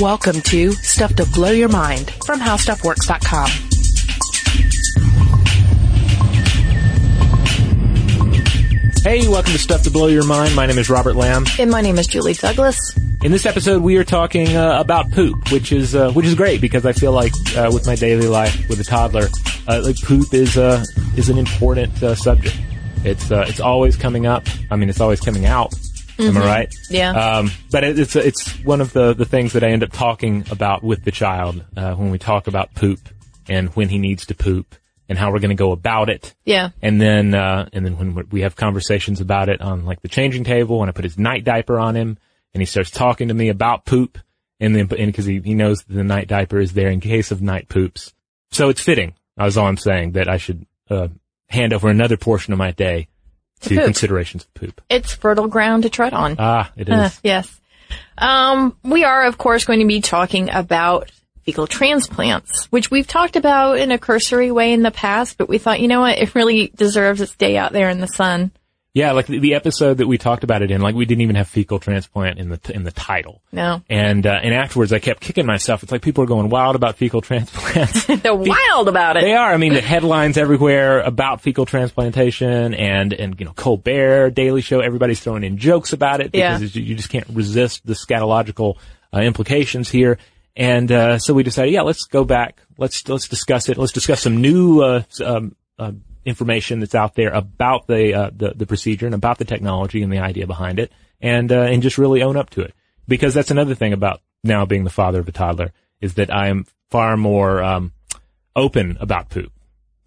Welcome to Stuff to Blow Your Mind from HowStuffWorks.com. Hey, welcome to Stuff to Blow Your Mind. My name is Robert Lamb. And my name is Julie Douglas. In this episode, we are talking uh, about poop, which is uh, which is great because I feel like uh, with my daily life with a toddler, uh, like poop is uh, is an important uh, subject. It's it's always coming up. I mean, it's always coming out. Am I right? Yeah. Um, but it, it's it's one of the the things that I end up talking about with the child when we talk about poop and when he needs to poop and how we're going to go about it. Yeah. And then, uh, and then when we have conversations about it on like the changing table, when I put his night diaper on him and he starts talking to me about poop and then, and cause he, he knows the night diaper is there in case of night poops. So it's fitting. That's all I'm saying that I should, uh, hand over another portion of my day to, poop. considerations of poop. It's fertile ground to tread on. Ah, it is. Uh, yes. Um, we are, of course, going to be talking about fecal transplants, which we've talked about in a cursory way in the past, but we thought, you know what, it really deserves its day out there in the sun. Yeah, like the, the episode that we talked about it in, like we didn't even have fecal transplant in the t- in the title. No. And uh, and afterwards, I kept kicking myself. It's like people are going wild about fecal transplants. They're wild about it. They are. I mean, the headlines everywhere about fecal transplantation, and and you know, Colbert, Daily Show, everybody's throwing in jokes about it Yeah. because you just can't resist the scatological uh, implications here. And uh, so we decided, yeah, let's go back. Let's let's discuss it. Let's discuss some new uh, um, uh, information that's out there about the, uh, the the procedure and about the technology and the idea behind it, and uh, and just really own up to it. Because that's another thing about now being the father of a toddler is that I am far more um, open about poop.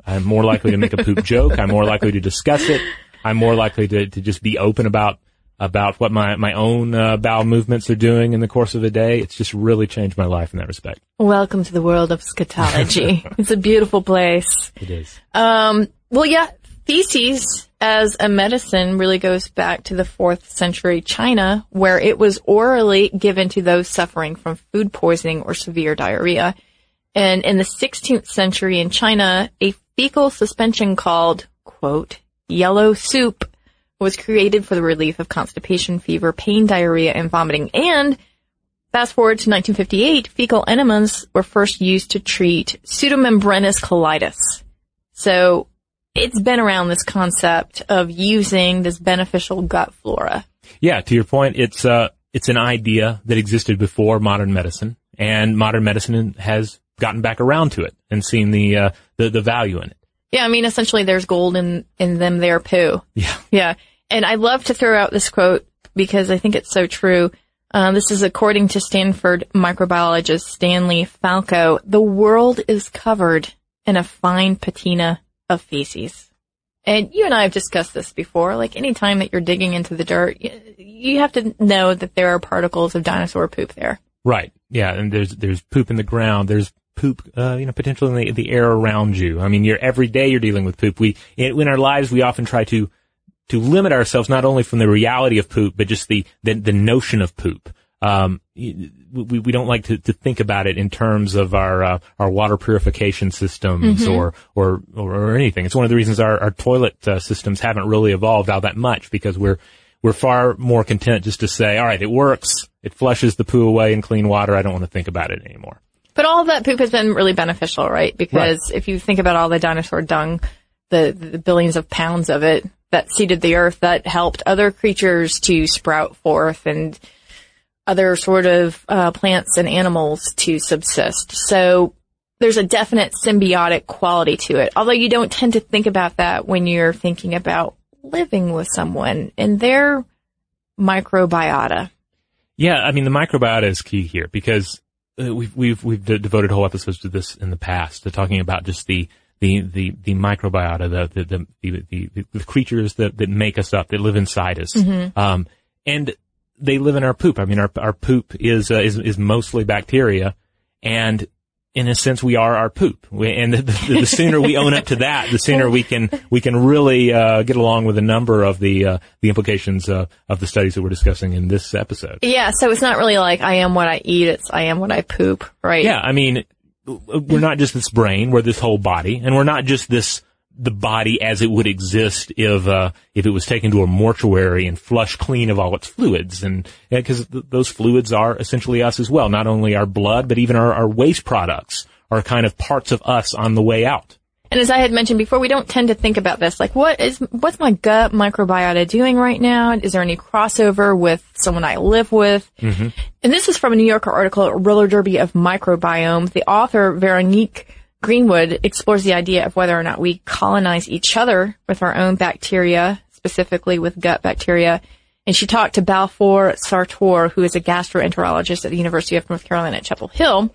I'm more likely to make a poop joke. I'm more likely to discuss it. I'm more likely to, to just be open about about what my my own uh, bowel movements are doing in the course of a day. It's just really changed my life in that respect. Welcome to the world of scatology. it's a beautiful place. It is. Um, well, yeah, feces as a medicine really goes back to the fourth century China, where it was orally given to those suffering from food poisoning or severe diarrhea. And in the 16th century in China, a fecal suspension called, quote, yellow soup was created for the relief of constipation, fever, pain, diarrhea, and vomiting. And fast forward to 1958, fecal enemas were first used to treat pseudomembranous colitis. So it's been around this concept of using this beneficial gut flora. Yeah, to your point, it's uh it's an idea that existed before modern medicine, and modern medicine has gotten back around to it and seen the uh, the the value in it. Yeah, I mean, essentially, there's gold in in them there poo. Yeah, yeah. And I love to throw out this quote because I think it's so true. Uh, this is according to Stanford microbiologist Stanley Falkow. The world is covered in a fine patina of feces. And you and I have discussed this before. Like any time that you're digging into the dirt, you have to know that there are particles of dinosaur poop there. Right. Yeah. And there's, there's poop in the ground. There's poop, uh, you know, potentially in the, the air around you. I mean, you're every day you're dealing with poop. We, in, our lives, we often try to, to limit ourselves not only from the reality of poop, but just the, the, the notion of poop. Um, we, we don't like to, to think about it in terms of our, uh, our water purification systems mm-hmm. or, or, or, anything. It's one of the reasons our, our toilet uh, systems haven't really evolved all that much because we're, we're far more content just to say, all right, it works. It flushes the poo away in clean water. I don't want to think about it anymore. But all of that poop has been really beneficial, right? Because right. if you think about all the dinosaur dung, the, the billions of pounds of it that seeded the earth that helped other creatures to sprout forth and other sort of uh, plants and animals to subsist. So there's a definite symbiotic quality to it. Although you don't tend to think about that when you're thinking about living with someone and their microbiota. Yeah, I mean the microbiota is key here because uh, we've we've we've de- devoted whole episodes to this in the past to talking about just the the the, the microbiota, the the, the the, the creatures that that make us up, that live inside us. Mm-hmm. Um, and they live in our poop. I mean, our our poop is uh, is is mostly bacteria, and in a sense, we are our poop. We, and the, the, the, sooner we own up to that, the sooner we can we can really uh, get along with a number of the uh, the implications uh, of the studies that we're discussing in this episode. Yeah, so it's not really like I am what I eat; it's I am what I poop, right? Yeah, I mean, we're not just this brain; we're this whole body, and we're not just this the body as it would exist if uh, if it was taken to a mortuary and flushed clean of all its fluids, and because yeah, th- those fluids are essentially us as well. Not only our blood, but even our, our waste products are kind of parts of us on the way out. And as I had mentioned before, we don't tend to think about this. Like, what is what's my gut microbiota doing right now? Is there any crossover with someone I live with? Mm-hmm. And this is from a New Yorker article, Roller Derby of Microbiome. The author Veronique Greenwood explores the idea of whether or not we colonize each other with our own bacteria, specifically with gut bacteria. And she talked to Balfour Sartor, who is a gastroenterologist at the University of North Carolina at Chapel Hill.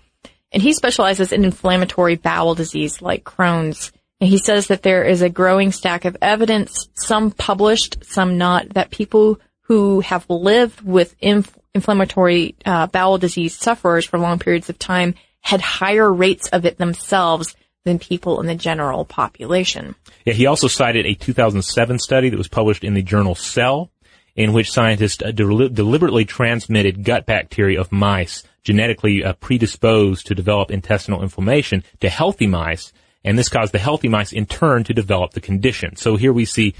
And he specializes in inflammatory bowel disease like Crohn's. And he says that there is a growing stack of evidence, some published, some not, that people who have lived with inf- inflammatory uh, bowel disease sufferers for long periods of time had higher rates of it themselves than people in the general population. Yeah, he also cited a 2007 study that was published in the journal Cell, in which scientists uh, del- deliberately transmitted gut bacteria of mice genetically uh, predisposed to develop intestinal inflammation to healthy mice, and this caused the healthy mice in turn to develop the condition. So here we see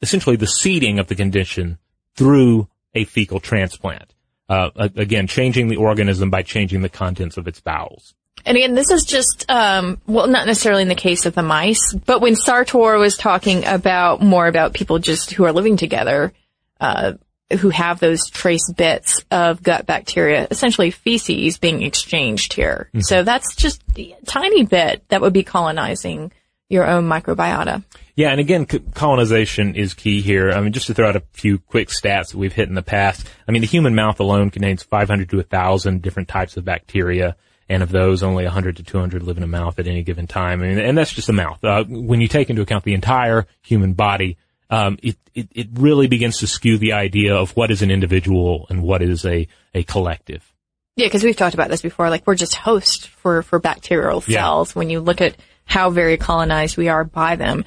essentially the seeding of the condition through a fecal transplant uh, again, changing the organism by changing the contents of its bowels. And again, this is just, um, well, not necessarily in the case of the mice, but when Sartor was talking about more about people just who are living together, uh, who have those trace bits of gut bacteria, essentially feces being exchanged here. Mm-hmm. So that's just a tiny bit that would be colonizing your own microbiota. Yeah, and again, colonization is key here. I mean, just to throw out a few quick stats that we've hit in the past. I mean, the human mouth alone contains 500 to 1,000 different types of bacteria, and of those, only 100 to 200 live in a mouth at any given time. I mean, and that's just the mouth. Uh, when you take into account the entire human body, um, it, it, it really begins to skew the idea of what is an individual and what is a, a collective. Yeah, because we've talked about this before. Like we're just hosts for for bacterial cells. Yeah. When you look at how very colonized we are by them.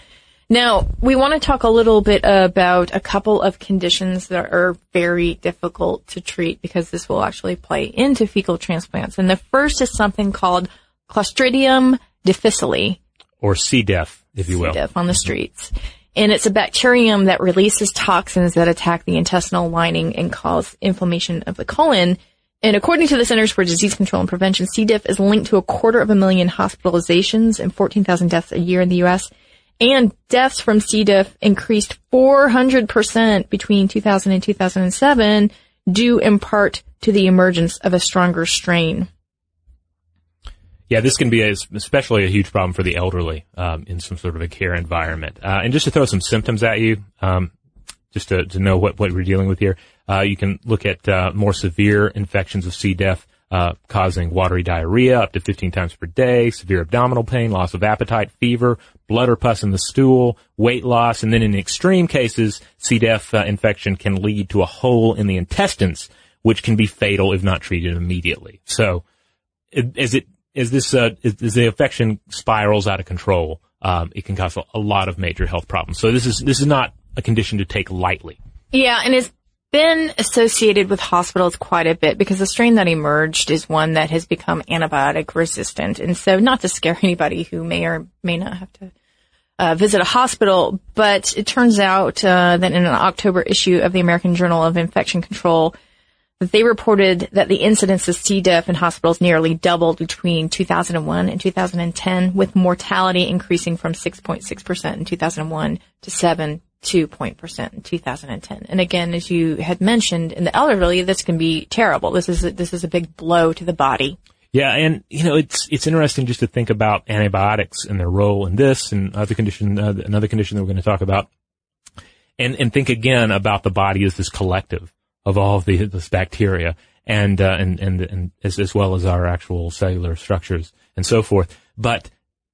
Now, we want to talk a little bit about a couple of conditions that are very difficult to treat because this will actually play into fecal transplants. And the first is something called Clostridium difficile. Or C. diff, if you will. C. diff on the mm-hmm. streets. And it's a bacterium that releases toxins that attack the intestinal lining and cause inflammation of the colon. And according to the Centers for Disease Control and Prevention, C. diff is linked to a quarter of a million hospitalizations and 14,000 deaths a year in the U.S and deaths from C. diff increased 400% between 2000 and 2007 due in part to the emergence of a stronger strain. Yeah, this can be a, especially a huge problem for the elderly um, in some sort of a care environment. Uh, and just to throw some symptoms at you, um, just to, to know what, what we're dealing with here, uh, you can look at uh, more severe infections of C. diff uh, causing watery diarrhea up to 15 times per day, severe abdominal pain, loss of appetite, fever, blood or pus in the stool, weight loss, and then in extreme cases, C. diff uh, infection can lead to a hole in the intestines, which can be fatal if not treated immediately. So, as it as this uh, as the infection spirals out of control, um, it can cause a, a lot of major health problems. So this is this is not a condition to take lightly. Yeah, and it's been associated with hospitals quite a bit because the strain that emerged is one that has become antibiotic resistant. And so not to scare anybody who may or may not have to uh, visit a hospital, but it turns out uh, that in an October issue of the American Journal of Infection Control, that they reported that the incidence of C. diff in hospitals nearly doubled between 2001 and 2010, with mortality increasing from 6.6% in 2001 to 7 two point percent in 2010. And again, as you had mentioned, in the elderly, this can be terrible. This is a, this is a big blow to the body. Yeah, and you know it's it's interesting just to think about antibiotics and their role in this and other condition, uh, another condition that we're going to talk about, and and think again about the body as this collective of all of the, this bacteria and, uh, and, and, and as, as well as our actual cellular structures and so forth. But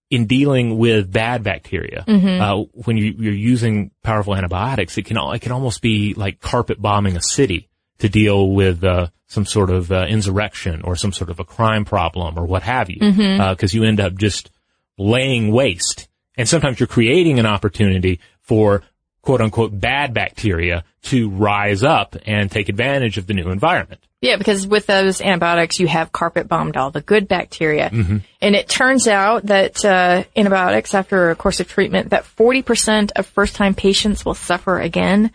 in dealing with bad bacteria, mm-hmm. uh, when you, are using powerful antibiotics, it can, it can almost be like carpet bombing a city to deal with, uh, some sort of, uh, insurrection or some sort of a crime problem or what have you. Mm-hmm. Uh, you end up just laying waste. And sometimes you're creating an opportunity for quote unquote bad bacteria to rise up and take advantage of the new environment. Yeah, because with those antibiotics, you have carpet bombed all the good bacteria. Mm-hmm. And it turns out that uh, antibiotics, after a course of treatment, that 40% of first-time patients will suffer again,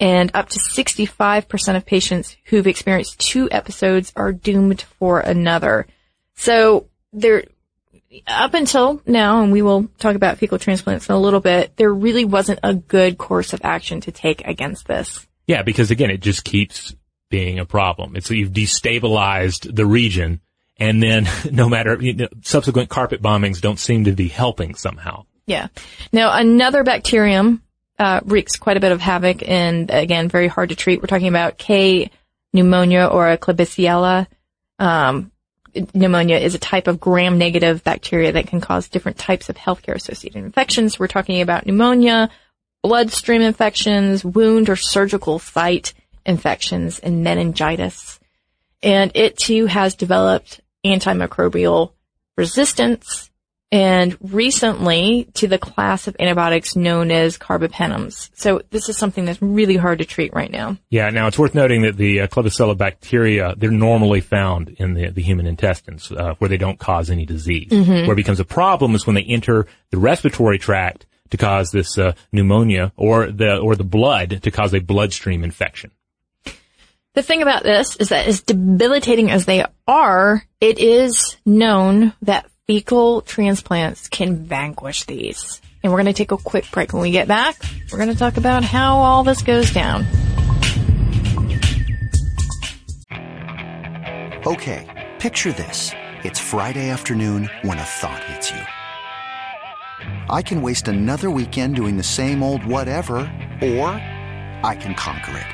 and up to 65% of patients who've experienced two episodes are doomed for another. So there, up until now, and we will talk about fecal transplants in a little bit, there really wasn't a good course of action to take against this. Yeah, because again, it just keeps being a problem. It's you've destabilized the region, and then no matter you know, subsequent carpet bombings don't seem to be helping somehow. Yeah. Now another bacterium uh, wreaks quite a bit of havoc, and again, very hard to treat. We're talking about K pneumonia or a Klebsiella. Um, pneumonia is a type of gram-negative bacteria that can cause different types of healthcare-associated infections. We're talking about pneumonia, bloodstream infections, wound or surgical site infections, and meningitis. And it too has developed antimicrobial resistance and recently to the class of antibiotics known as carbapenems. So this is something that's really hard to treat right now. Yeah, now it's worth noting that the uh, Klebsiella bacteria, they're normally found in the, the human intestines uh, where they don't cause any disease. Mm-hmm. Where it becomes a problem is when they enter the respiratory tract to cause this uh, pneumonia or the or the blood to cause a bloodstream infection. The thing about this is that as debilitating as they are, it is known that fecal transplants can vanquish these. And we're going to take a quick break. When we get back, we're going to talk about how all this goes down. Okay, picture this. It's Friday afternoon when a thought hits you. I can waste another weekend doing the same old whatever, or I can conquer it.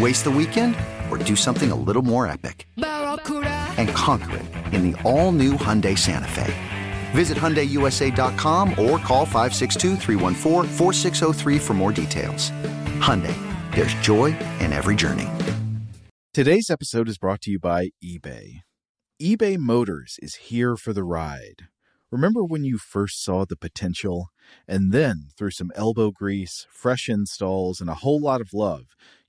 Waste the weekend or do something a little more epic? And conquer it in the all-new Hyundai Santa Fe. Visit HyundaiUSA.com or call 562 for more details. Hyundai, there's joy in every journey. Today's episode is brought to you by eBay. eBay Motors is here for the ride. Remember when you first saw the potential? And then, through some elbow grease, fresh installs, and a whole lot of love,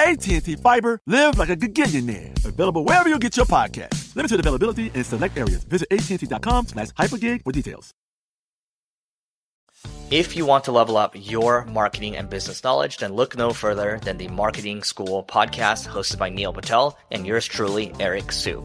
AT&T Fiber, live like a gigillionaire. Available wherever you get your podcast. Limited availability in select areas. Visit AT&T.com slash hypergig for details. If you want to level up your marketing and business knowledge, then look no further than the Marketing School podcast hosted by Neil Patel and yours truly, Eric Siu.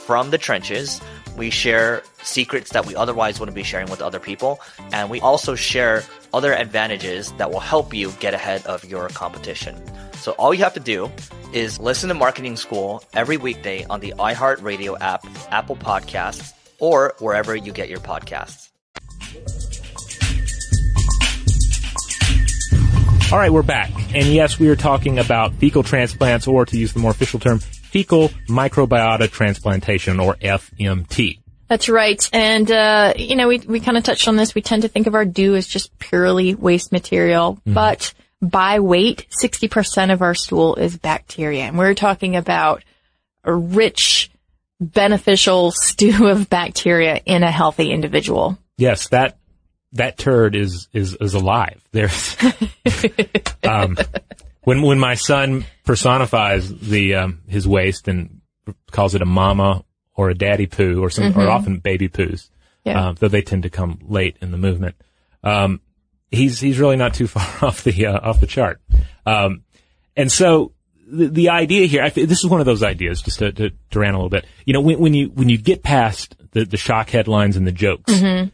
from the trenches. We share secrets that we otherwise wouldn't be sharing with other people. And we also share other advantages that will help you get ahead of your competition. So all you have to do is listen to Marketing School every weekday on the iHeartRadio app, Apple Podcasts, or wherever you get your podcasts. All right, we're back. And yes, we are talking about fecal transplants, or to use the more official term, fecal microbiota transplantation, or FMT. That's right. And, uh, you know, we, we kind of touched on this. We tend to think of our dew as just purely waste material, mm-hmm. but by weight, 60% of our stool is bacteria. And we're talking about a rich, beneficial stew of bacteria in a healthy individual. Yes, that that turd is is is alive. There's um, when when my son personifies the um, his waste and calls it a mama or a daddy poo or some mm-hmm. or often baby poos, yeah. uh, though they tend to come late in the movement. Um, he's he's really not too far off the uh, off the chart. Um, and so the, the idea here, I, this is one of those ideas, just to, to, to rant a little bit. You know, when, when you when you get past the, the shock headlines and the jokes, mm-hmm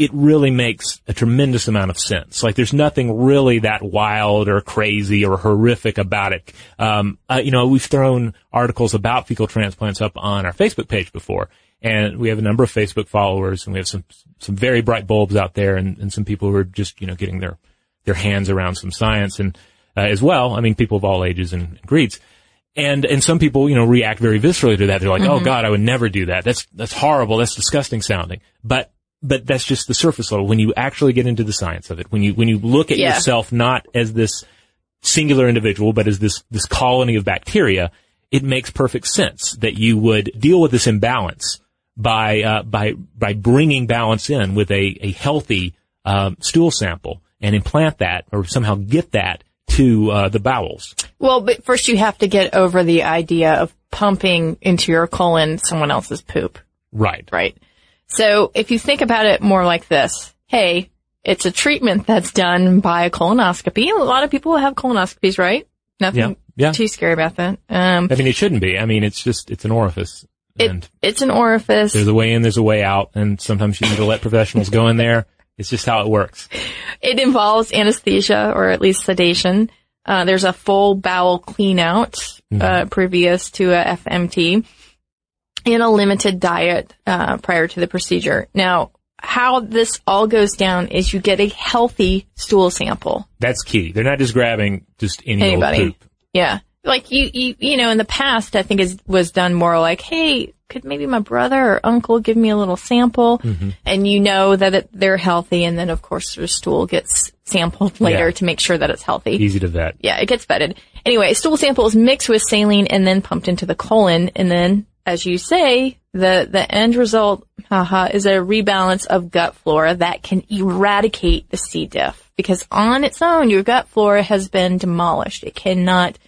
it really makes a tremendous amount of sense. Like there's nothing really that wild or crazy or horrific about it. Um, uh, you know, we've thrown articles about fecal transplants up on our Facebook page before, and we have a number of Facebook followers, and we have some some very bright bulbs out there, and, and some people who are just you know getting their their hands around some science, and uh, as well, I mean, people of all ages and, and creeds. And, and some people, you know, react very viscerally to that. They're like, oh, mm-hmm. oh God, I would never do that. That's, that's horrible. That's disgusting sounding. But but that's just the surface level. When you actually get into the science of it, when you when you look at yeah. yourself not as this singular individual, but as this this colony of bacteria, it makes perfect sense that you would deal with this imbalance by uh, by by bringing balance in with a a healthy um, stool sample and implant that or somehow get that to uh, the bowels. Well, but first you have to get over the idea of pumping into your colon someone else's poop. Right. Right. So if you think about it more like this, hey, it's a treatment that's done by a colonoscopy. A lot of people have colonoscopies, right? Nothing yeah, yeah. too scary about that. Um, I mean, it shouldn't be. I mean, it's just, it's an orifice. It, it's an orifice. There's a way in, there's a way out, and sometimes you need to let professionals go in there. It's just how it works. It involves anesthesia or at least sedation. Uh, there's a full bowel clean out, mm-hmm. uh, previous to a FMT in a limited diet uh, prior to the procedure. Now, how this all goes down is you get a healthy stool sample. That's key. They're not just grabbing just any Anybody. old poop. Yeah. like you, you, you know, in the past, I think it was done more like, hey, could maybe my brother or uncle give me a little sample? Mm-hmm. And you know that it, they're healthy. And then of course their stool gets sampled later Yeah. to make sure that it's healthy. Easy to vet. Yeah, it gets vetted. Anyway, stool sample is mixed with saline and then pumped into the colon. And then, as you say, the, the end result, is a rebalance of gut flora that can eradicate the C. diff. Because on its own, your gut flora has been demolished. It cannot,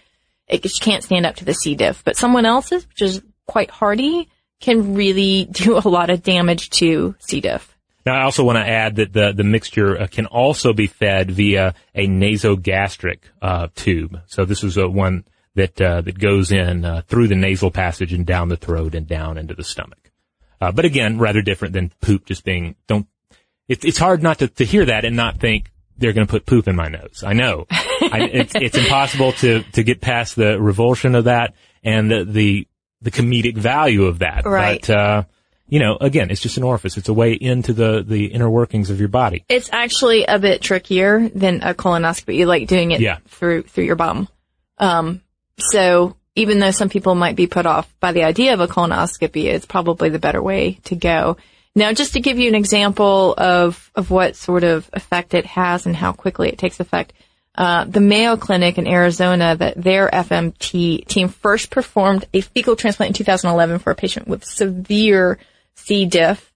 it can't stand up to the C. diff. But someone else's, which is quite hardy, can really do a lot of damage to C. diff. Now, I also want to add that the, the mixture uh, can also be fed via a nasogastric uh, tube. So this is a one that uh, that goes in uh, through the nasal passage and down the throat and down into the stomach. Uh, but again, rather different than poop just being don't. It, it's hard not to, to hear that and not think they're going to put poop in my nose. I know I, it's it's impossible to to get past the revulsion of that and the the, the comedic value of that. Right. But, uh, you know, again, it's just an orifice. It's a way into the, the inner workings of your body. It's actually a bit trickier than a colonoscopy. You like doing it Yeah. through through your bum. Um, so even though some people might be put off by the idea of a colonoscopy, it's probably the better way to go. Now, just to give you an example of of what sort of effect it has and how quickly it takes effect, uh, the Mayo Clinic in Arizona, that their FMT team first performed a fecal transplant in 2011 for a patient with severe C. diff.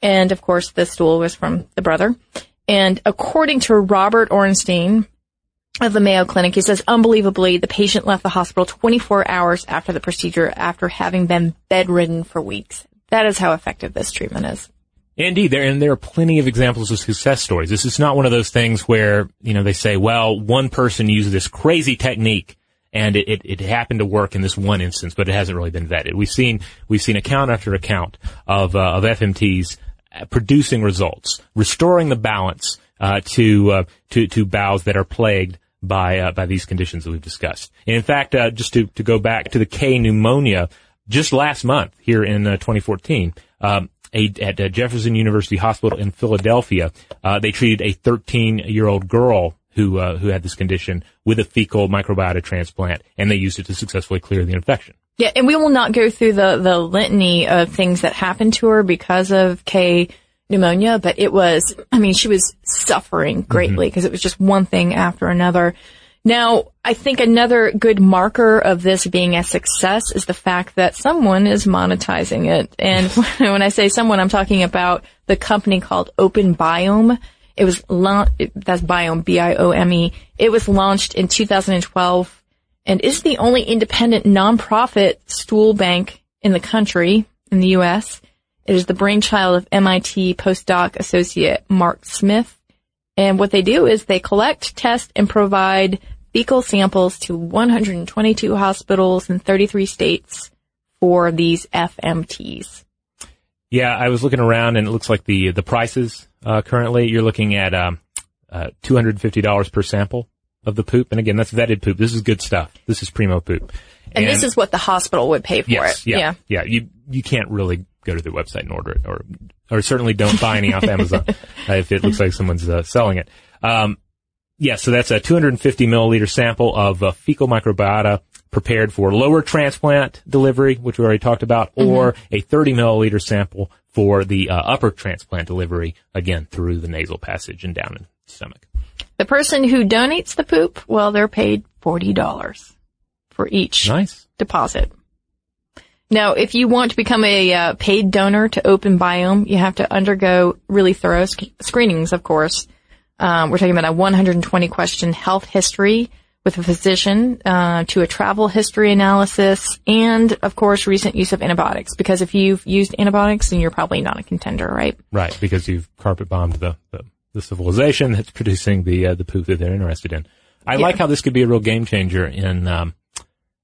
And of course, the stool was from the brother. And according to Robert Orenstein of the Mayo Clinic, he says, unbelievably, the patient left the hospital 24 hours after the procedure after having been bedridden for weeks. That is how effective this treatment is. Indeed, there and there are plenty of examples of success stories. This is not one of those things where you know they say, "Well, one person used this crazy technique and it, it, it happened to work in this one instance, but it hasn't really been vetted." We've seen we've seen account after account of uh, of FMTs producing results, restoring the balance to uh, to to bowels that are plagued by uh, by these conditions that we've discussed. And in fact, uh, just to to go back to the K pneumonia, just last month here in uh, 2014. Um, a, at uh, Jefferson University Hospital in Philadelphia, uh, they treated a 13-year-old girl who uh, who had this condition with a fecal microbiota transplant, and they used it to successfully clear the infection. Yeah, and we will not go through the, the litany of things that happened to her because of K pneumonia, but it was, I mean, she was suffering greatly mm-hmm. because it was just one thing after another. Now, I think another good marker of this being a success is the fact that someone is monetizing it. And when I say someone, I'm talking about the company called Open Biome. It was launched, that's Biome, B-I-O-M-E. It was launched in 2012 and is the only independent nonprofit stool bank in the country, in the U.S. It is the brainchild of MIT postdoc associate Mark Smith. And what they do is they collect, test, and provide fecal samples to 122 hospitals in 33 states for these FMTs. Yeah, I was looking around, and it looks like the the prices uh, currently you're looking at um, uh, two hundred and fifty dollars per sample of the poop, and again, that's vetted poop. This is good stuff. This is primo poop. And, this is what the hospital would pay for yes, it. yeah, yeah, You you can't really go to their website and order it, or or certainly don't buy any off Amazon uh, if it looks like someone's uh, selling it. Um, yeah, so that's a 250 milliliter sample of uh, fecal microbiota prepared for lower transplant delivery, which we already talked about, or a 30 milliliter sample for the uh, upper transplant delivery, again through the nasal passage and down in the stomach. The person who donates the poop, well, they're paid $40 for each nice. deposit. Now, if you want to become a uh, paid donor to Open Biome, you have to undergo really thorough sc- screenings, of course. Um, we're talking about a 120 question health history with a physician, uh, to a travel history analysis, and of course, recent use of antibiotics. Because if you've used antibiotics, then you're probably not a contender, right? Right, because you've carpet bombed the, the, the civilization that's producing the uh, the poop that they're interested in. I Yeah. like how this could be a real game changer in um,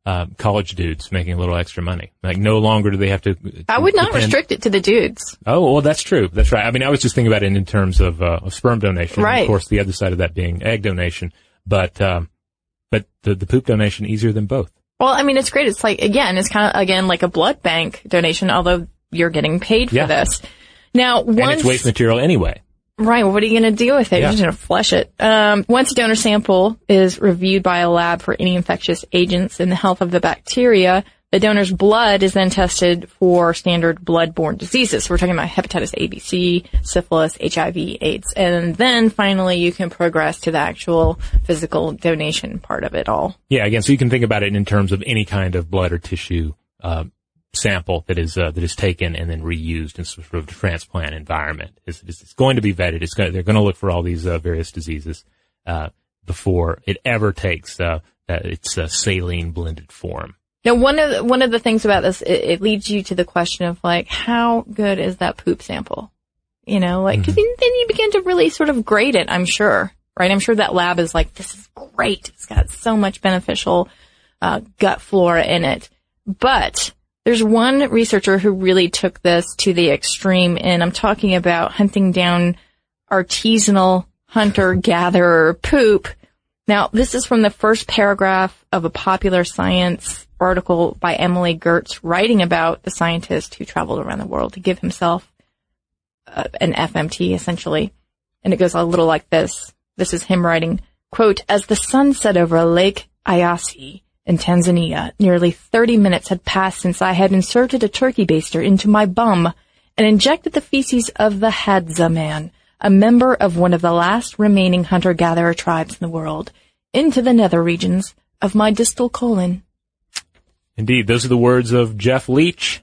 uh, college dudes making a little extra money. Like no longer do they have to. I would not depend- restrict it to the dudes. Oh well, that's true. That's right. I mean, I was just thinking about it in terms of, uh, of sperm donation. Right. Of course, the other side of that being egg donation. But um, but the the poop donation easier than both. Well, I mean, it's great. It's like, again, it's kind of, again, like a blood bank donation, although you're getting paid for Yeah. this. Now, And it's waste material anyway. Right. Well, what are you going to do with it? Yeah. You're just going to flush it. Um, once a donor sample is reviewed by a lab for any infectious agents in the health of the bacteria, the donor's blood is then tested for standard blood-borne diseases. So we're talking about hepatitis A, B, C, syphilis, HIV, AIDS. And then finally you can progress to the actual physical donation part of it all. Yeah, again, so you can think about it in terms of any kind of blood or tissue uh, sample that is uh, that is taken and then reused in some sort of transplant environment. It's, it's, going to be vetted. It's going, they're going to look for all these uh, various diseases uh, before it ever takes uh, that its uh, saline blended form. Now, one of the, one of the things about this, it, it leads you to the question of like, how good is that poop sample? You know, like, cause then you begin to really sort of grade it, I'm sure, right? I'm sure that lab is like, this is great. It's got so much beneficial, uh, gut flora in it. But there's one researcher who really took this to the extreme, and I'm talking about hunting down artisanal hunter gatherer poop. Now, this is from the first paragraph of a popular science article by Emily Gertz writing about the scientist who traveled around the world to give himself uh, an FMT essentially. And it goes a little like this. This is him writing, quote, as the sun set over Lake Eyasi in Tanzania, nearly 30 minutes had passed since I had inserted a turkey baster into my bum and injected the feces of the Hadza man, a member of one of the last remaining hunter-gatherer tribes in the world, into the nether regions of my distal colon. Indeed, those are the words of Jeff Leach.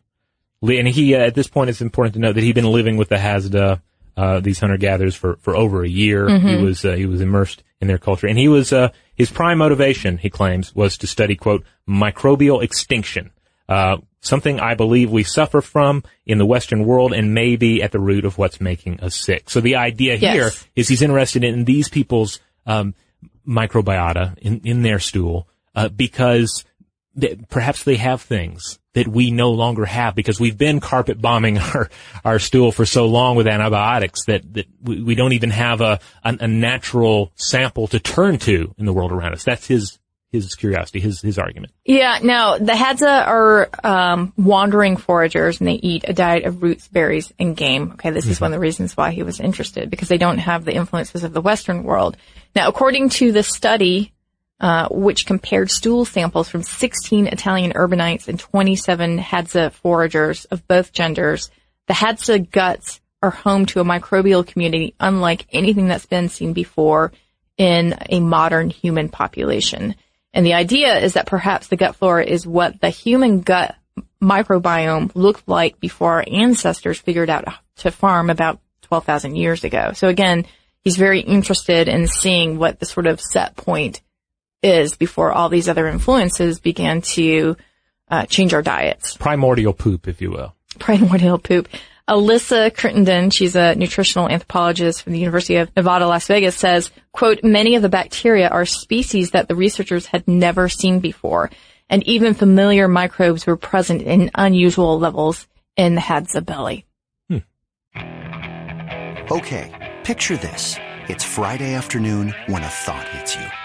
And he, uh, at this point, it's important to note that he'd been living with the Hadza, uh, these hunter-gatherers for, for over a year. He Mhm. was, uh, he was immersed in their culture. And he was, uh, his prime motivation, he claims, was to study, quote, microbial extinction. Uh, something I believe we suffer from in the Western world and may be at the root of what's making us sick. So the idea Yes. here is he's interested in these people's, um, microbiota in, in their stool, uh, because that perhaps they have things that we no longer have because we've been carpet bombing our, our stool for so long with antibiotics that, that we, we don't even have a, a, a natural sample to turn to in the world around us. That's his, his curiosity, his, his argument. Yeah, now the Hadza are um, wandering foragers and they eat a diet of roots, berries, and game. Okay, this is one of the reasons why he was interested because they don't have the influences of the Western world. Now, according to the study, uh, which compared stool samples from 16 Italian urbanites and 27 Hadza foragers of both genders, the Hadza guts are home to a microbial community unlike anything that's been seen before in a modern human population. And the idea is that perhaps the gut flora is what the human gut microbiome looked like before our ancestors figured out to farm about 12,000 years ago. So again, he's very interested in seeing what the sort of set point is before all these other influences began to uh, change our diets. Primordial poop, if you will. Primordial poop. Alyssa Crittenden, she's a nutritional anthropologist from the University of Nevada, Las Vegas, says, quote, many of the bacteria are species that the researchers had never seen before, and even familiar microbes were present in unusual levels in the Hadza belly. Okay, picture this. It's Friday afternoon when a thought hits you.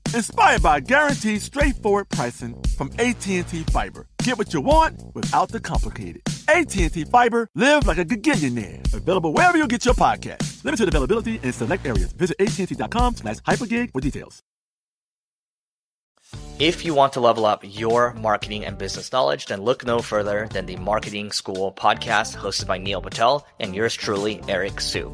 inspired by guaranteed straightforward pricing from AT&T Fiber. Get what you want without the complicated. AT&T Fiber, live like a gigillionaire. Available wherever you get your podcast. Limited availability in select areas. Visit AT&T.com slash hypergig for details. If you want to level up your marketing and business knowledge, then look no further than the Marketing School podcast hosted by Neil Patel and yours truly, Eric Siu.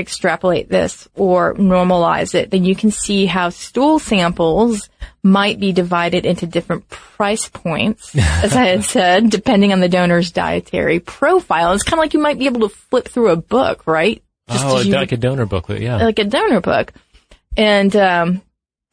extrapolate this or normalize it, then you can see how stool samples might be divided into different price points, as I had said, depending on the donor's dietary profile. It's kind of like you might be able to flip through a book, right? Just oh, you, like a donor booklet, yeah. Like a donor book. And, um,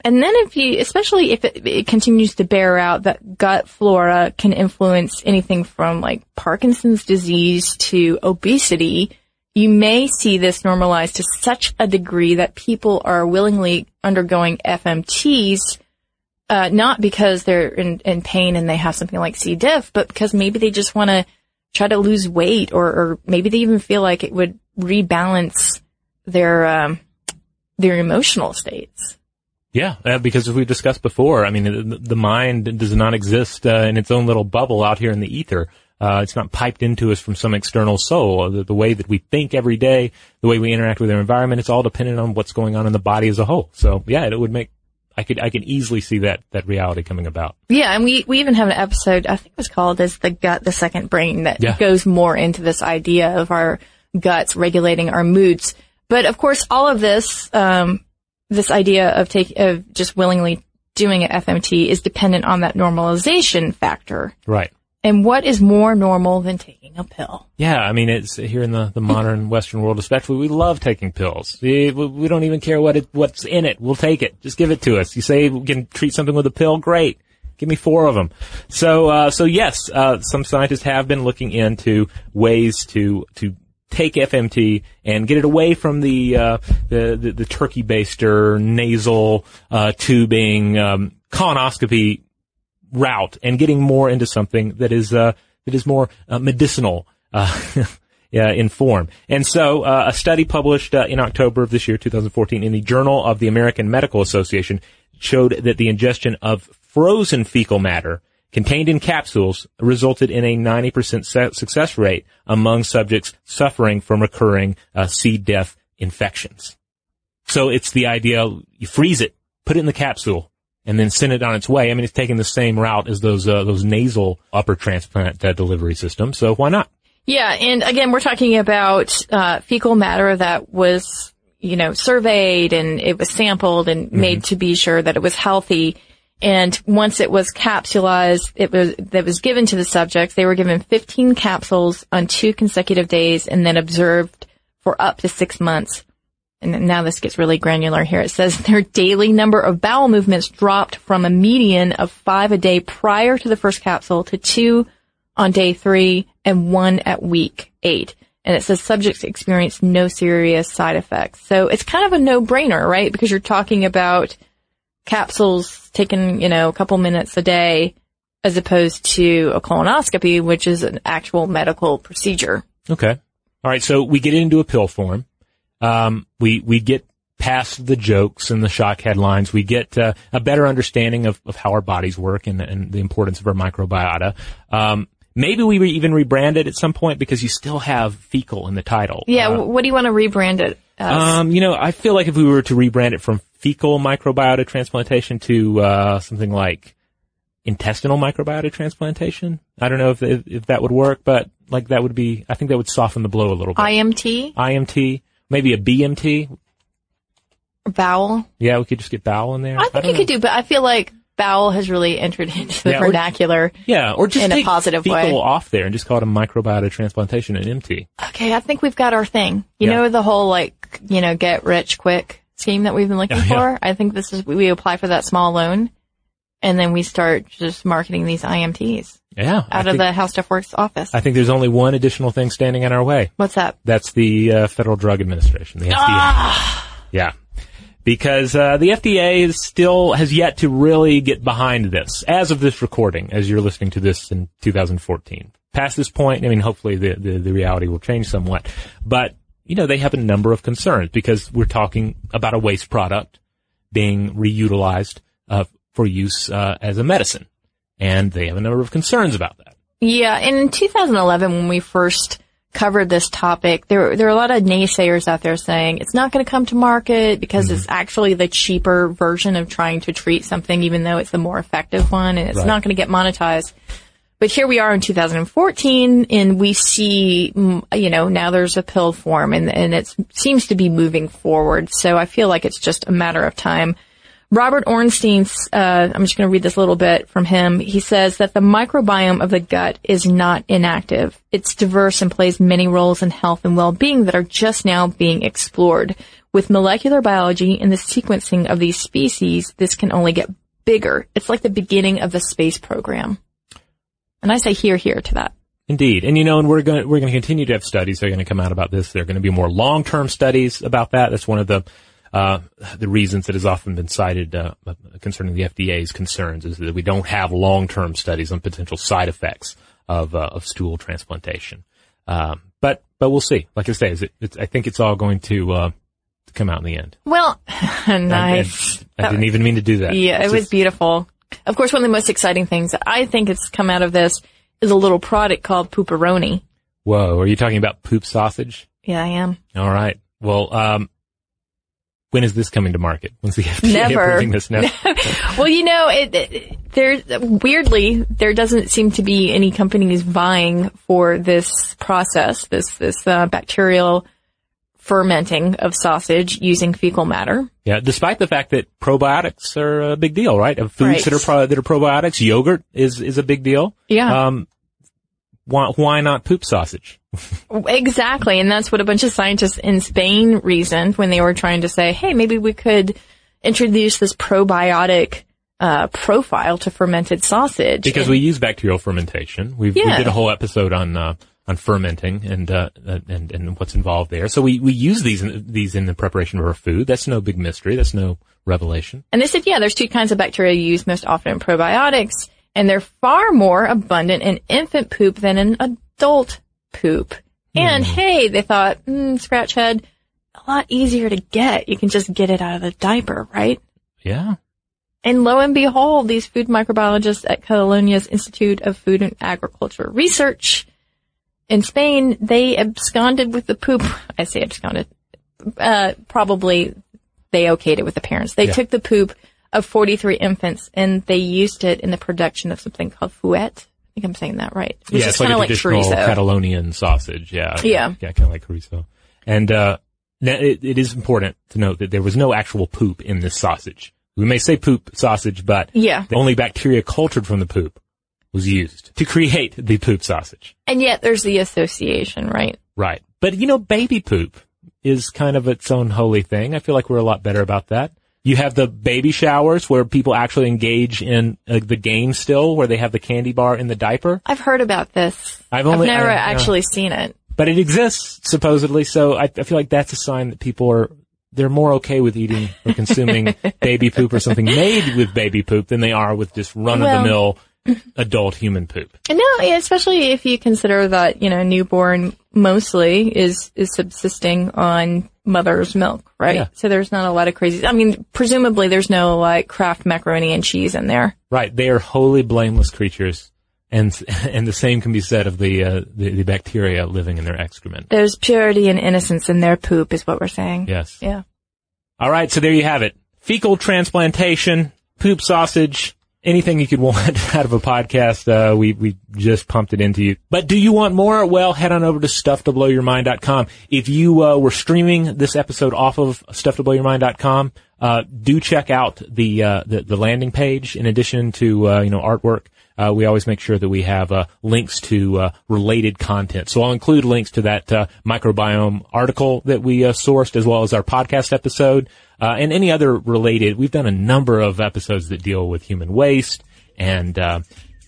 and then if you, especially if it, it, continues to bear out that gut flora can influence anything from like Parkinson's disease to obesity, you may see this normalized to such a degree that people are willingly undergoing FMTs, uh, not because they're in, in pain and they have something like C. diff, but because maybe they just want to try to lose weight or, or maybe they even feel like it would rebalance their um, their emotional states. Yeah, uh, because as we discussed before, I mean, the, mind does not exist uh, in its own little bubble out here in the ether. Uh, it's not piped into us from some external soul. The, the, way that we think every day, the way we interact with our environment, it's all dependent on what's going on in the body as a whole. So yeah, it would make I could I can easily see that that reality coming about. Yeah, and we we even have an episode I think it was called as the Gut the Second Brain" that yeah. goes more into this idea of our guts regulating our moods. But of course, all of this, um, this idea of take, of just willingly doing an FMT is dependent on that normalization factor. Right. And what is more normal than taking a pill? Yeah, I mean, it's here in the, the modern Western world, especially, we love taking pills. We, we don't even care what it, what's in it. We'll take it. Just give it to us. You say we can treat something with a pill? Great. Give me four of them. So, uh, so yes, uh, some scientists have been looking into ways to, to take FMT and get it away from the uh, the, the, the turkey baster nasal uh, tubing um, colonoscopy route and getting more into something that is uh, that is more uh, medicinal. Uh, in form. And so, uh, a study published in October of this year, 2014, in the Journal of the American Medical Association showed that the ingestion of frozen fecal matter contained in capsules resulted in a 90% success rate among subjects suffering from recurring uh, C. diff infections. So it's the idea you freeze it, put it in the capsule, and then send it on its way. I mean, it's taking the same route as those uh, those nasal upper transplant uh, delivery systems. So why not? Yeah, and again, we're talking about uh, fecal matter that was, you know, surveyed and it was sampled and mm-hmm. made to be sure that it was healthy. And once it was capsulized, it was, that was given to the subjects. They were given 15 capsules on two consecutive days and then observed for up to six months. And now this gets really granular here. It says their daily number of bowel movements dropped from a median of five a day prior to the first capsule to two on day three and one at week eight. And it says subjects experienced no serious side effects. So it's kind of a no-brainer, right? Because you're talking about capsules taken, you know, a couple minutes a day as opposed to a colonoscopy, which is an actual medical procedure. Okay. All right. So we get into a pill form. Um, we, we get past the jokes and the shock headlines. We get uh, a better understanding of, of how our bodies work and, and the importance of our microbiota. Um, maybe we re- even rebrand it at some point because you still have fecal in the title. Yeah. Uh, what do you want to rebrand it as? um, you know, I feel like if we were to rebrand it from fecal microbiota transplantation to uh, something like intestinal microbiota transplantation, I don't know if, if if that would work, but like that would be, I think that would soften the blow a little bit. IMT, IMT, maybe a BMT. bowel. Yeah, we could just get bowel in there. I think don't you know. could do, but I feel like bowel has really entered into the Yeah, or- vernacular. Yeah, or just in a positive fecal way. off there and just call it a microbiota transplantation and MT. Okay, I think we've got our thing. You Yeah. know the whole like, you know, get rich quick scheme that we've been looking yeah. for? I think this is, we apply for that small loan and then we start just marketing these IMTs Yeah, I out of think, the How Stuff Works office. I think there's only one additional thing standing in our way. What's that? That's the uh, Federal Drug Administration, the FDA. Ah! Yeah. Because uh, the FDA is still has yet to really get behind this as of this recording, as you're listening to this in 2014. Past this point, I mean, hopefully the, the, the reality will change somewhat. But, you know, they have a number of concerns because we're talking about a waste product being reutilized uh, for use uh, as a medicine. And they have a number of concerns about that. Yeah, in 2011, when we first covered this topic, there there are a lot of naysayers out there saying it's not going to come to market because it's actually the cheaper version of trying to treat something, even though it's the more effective one, and it's Right. not going to get monetized. But here we are in 2014, and we see, mm, you know, now there's a pill form, and and it seems to be moving forward. So I feel like it's just a matter of time. Robert Orenstein's, uh, I'm just going to read this little bit from him. He says that the microbiome of the gut is not inactive. It's diverse and plays many roles in health and well-being that are just now being explored. With molecular biology and the sequencing of these species, this can only get bigger. It's like the beginning of the space program. And I say here, here to that. Indeed, and you know, and we're going to, we're going to continue to have studies that are going to come out about this. There are going to be more long term studies about that. That's one of the uh, the reasons that has often been cited uh, concerning the FDA's concerns is that we don't have long term studies on potential side effects of uh, of stool transplantation. Um, but but we'll see. Like I say, is it, it's, I think it's all going to uh, to come out in the end. Well, nice. and I didn't even mean to do that. Yeah, it was just- beautiful. Of course, one of the most exciting things that I think has come out of this is a little product called Pooperoni. Whoa, are you talking about poop sausage? Yeah, I am. All right. Well, um, when is this coming to market? When's the FDA Never. approving this now? Well, you know, it, it there weirdly there doesn't seem to be any companies vying for this process, this this uh, bacterial fermenting of sausage using fecal matter. Yeah, despite the fact that probiotics are a big deal, right? Of foods Right. that are pro- that are probiotics, yogurt is is a big deal. Yeah. Um, why why not poop sausage? Exactly, and that's what a bunch of scientists in Spain reasoned when they were trying to say, "Hey, maybe we could introduce this probiotic uh, profile to fermented sausage." Because And- we use bacterial fermentation. We've, we did a whole episode on uh, on fermenting and uh, and and what's involved there. So we we use these in, these in the preparation of our food. That's no big mystery. That's no revelation. And they said, yeah, there's two kinds of bacteria used most often in probiotics, and they're far more abundant in infant poop than in adult poop. And hey, they thought, mm, scratch head, a lot easier to get. You can just get it out of the diaper, right? Yeah. And lo and behold, these food microbiologists at Catalonia's Institute of Food and Agriculture Research in Spain, they absconded with the poop. I say absconded. Uh, probably they okayed it with the parents. They Yeah. took the poop of 43 infants and they used it in the production of something called fuet. I think I'm saying that right. Which yeah, is it's like kind a of like traditional chorizo. Catalonian sausage. Yeah. Yeah. Yeah, kind of like chorizo. And, uh, it, it is important to note that there was no actual poop in this sausage. We may say poop sausage, but Yeah. the only bacteria cultured from the poop was used to create the poop sausage. And yet there's the association, right? Right. But you know, baby poop is kind of its own holy thing. I feel like we're a lot better about that. You have the baby showers where people actually engage in uh, the game still, where they have the candy bar in the diaper. I've heard about this. I've only- never I- actually seen it. But it exists supposedly, so I, I feel like that's a sign that people are they're more okay with eating or consuming baby poop or something made with baby poop than they are with just run of the mill adult human poop. No, especially if you consider that, you know, newborn mostly is, is subsisting on mother's milk, right? Yeah. So there's not a lot of crazy, I mean, presumably there's no like Kraft macaroni and cheese in there. Right, they are wholly blameless creatures, and and the same can be said of the uh, the, the bacteria living in their excrement. There's purity and innocence in their poop is what we're saying. Yes. Yeah. All right, so there you have it. Fecal transplantation, poop sausage, anything you could want out of a podcast, uh, we, we just pumped it into you. But do you want more? Well, head on over to stufftoblowyourmind.com. If you, uh, were streaming this episode off of stufftoblowyourmind.com, uh, do check out the, uh, the, the landing page in addition to, uh, you know, artwork. Uh, we always make sure that we have uh, links to uh, related content. So I'll include links to that uh, microbiome article that we uh, sourced, as well as our podcast episode and any other related. We've done a number of episodes that deal with human waste and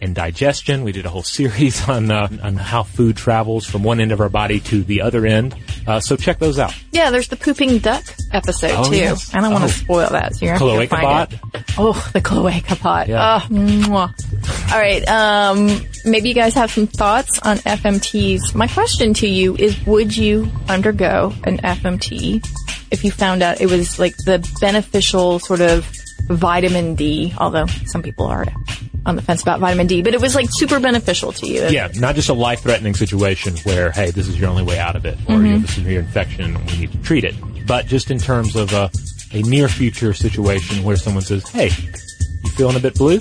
and digestion. We did a whole series on uh, on how food travels from one end of our body to the other end. Uh, so check those out. Yeah, there's the pooping duck episode Oh, too. yes. I don't want Oh. to spoil that, so you're gonna have to Cloaca bot. it. Oh, the cloaca pot. Yeah. Oh. All right. Um, maybe you guys have some thoughts on FMTs. My question to you is: Would you undergo an FMT if you found out it was like the beneficial sort of vitamin D? Although some people are on the fence about vitamin D, but it was like super beneficial to you. Yeah, not just a life-threatening situation where, hey, this is your only way out of it, or you have a severe infection and we need to treat it, but just in terms of a, a near-future situation where someone says, hey, you feeling a bit blue?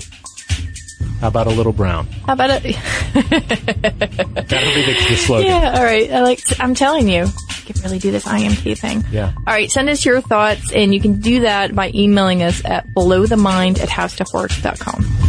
How about a little brown? How about it? That'll be the, the slogan. Yeah, all right. I like. I'm telling you, I can really do this IMT thing. Yeah. All right, send us your thoughts, and you can do that by emailing us at blowthemind at howstuffworks.com.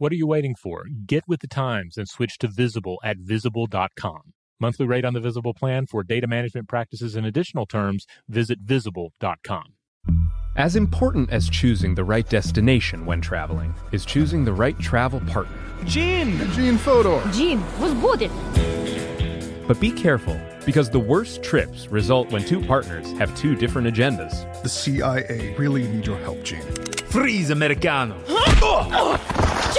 What are you waiting for? Get with the times and switch to Visible at visible.com. Monthly rate on the Visible plan for data management practices and additional terms, visit visible.com. As important as choosing the right destination when traveling is choosing the right travel partner. Gene! Gene Fodor! Gene, was good! But be careful, because the worst trips result when two partners have two different agendas. The CIA really need your help, Gene. Freeze, Americano! Huh? Oh!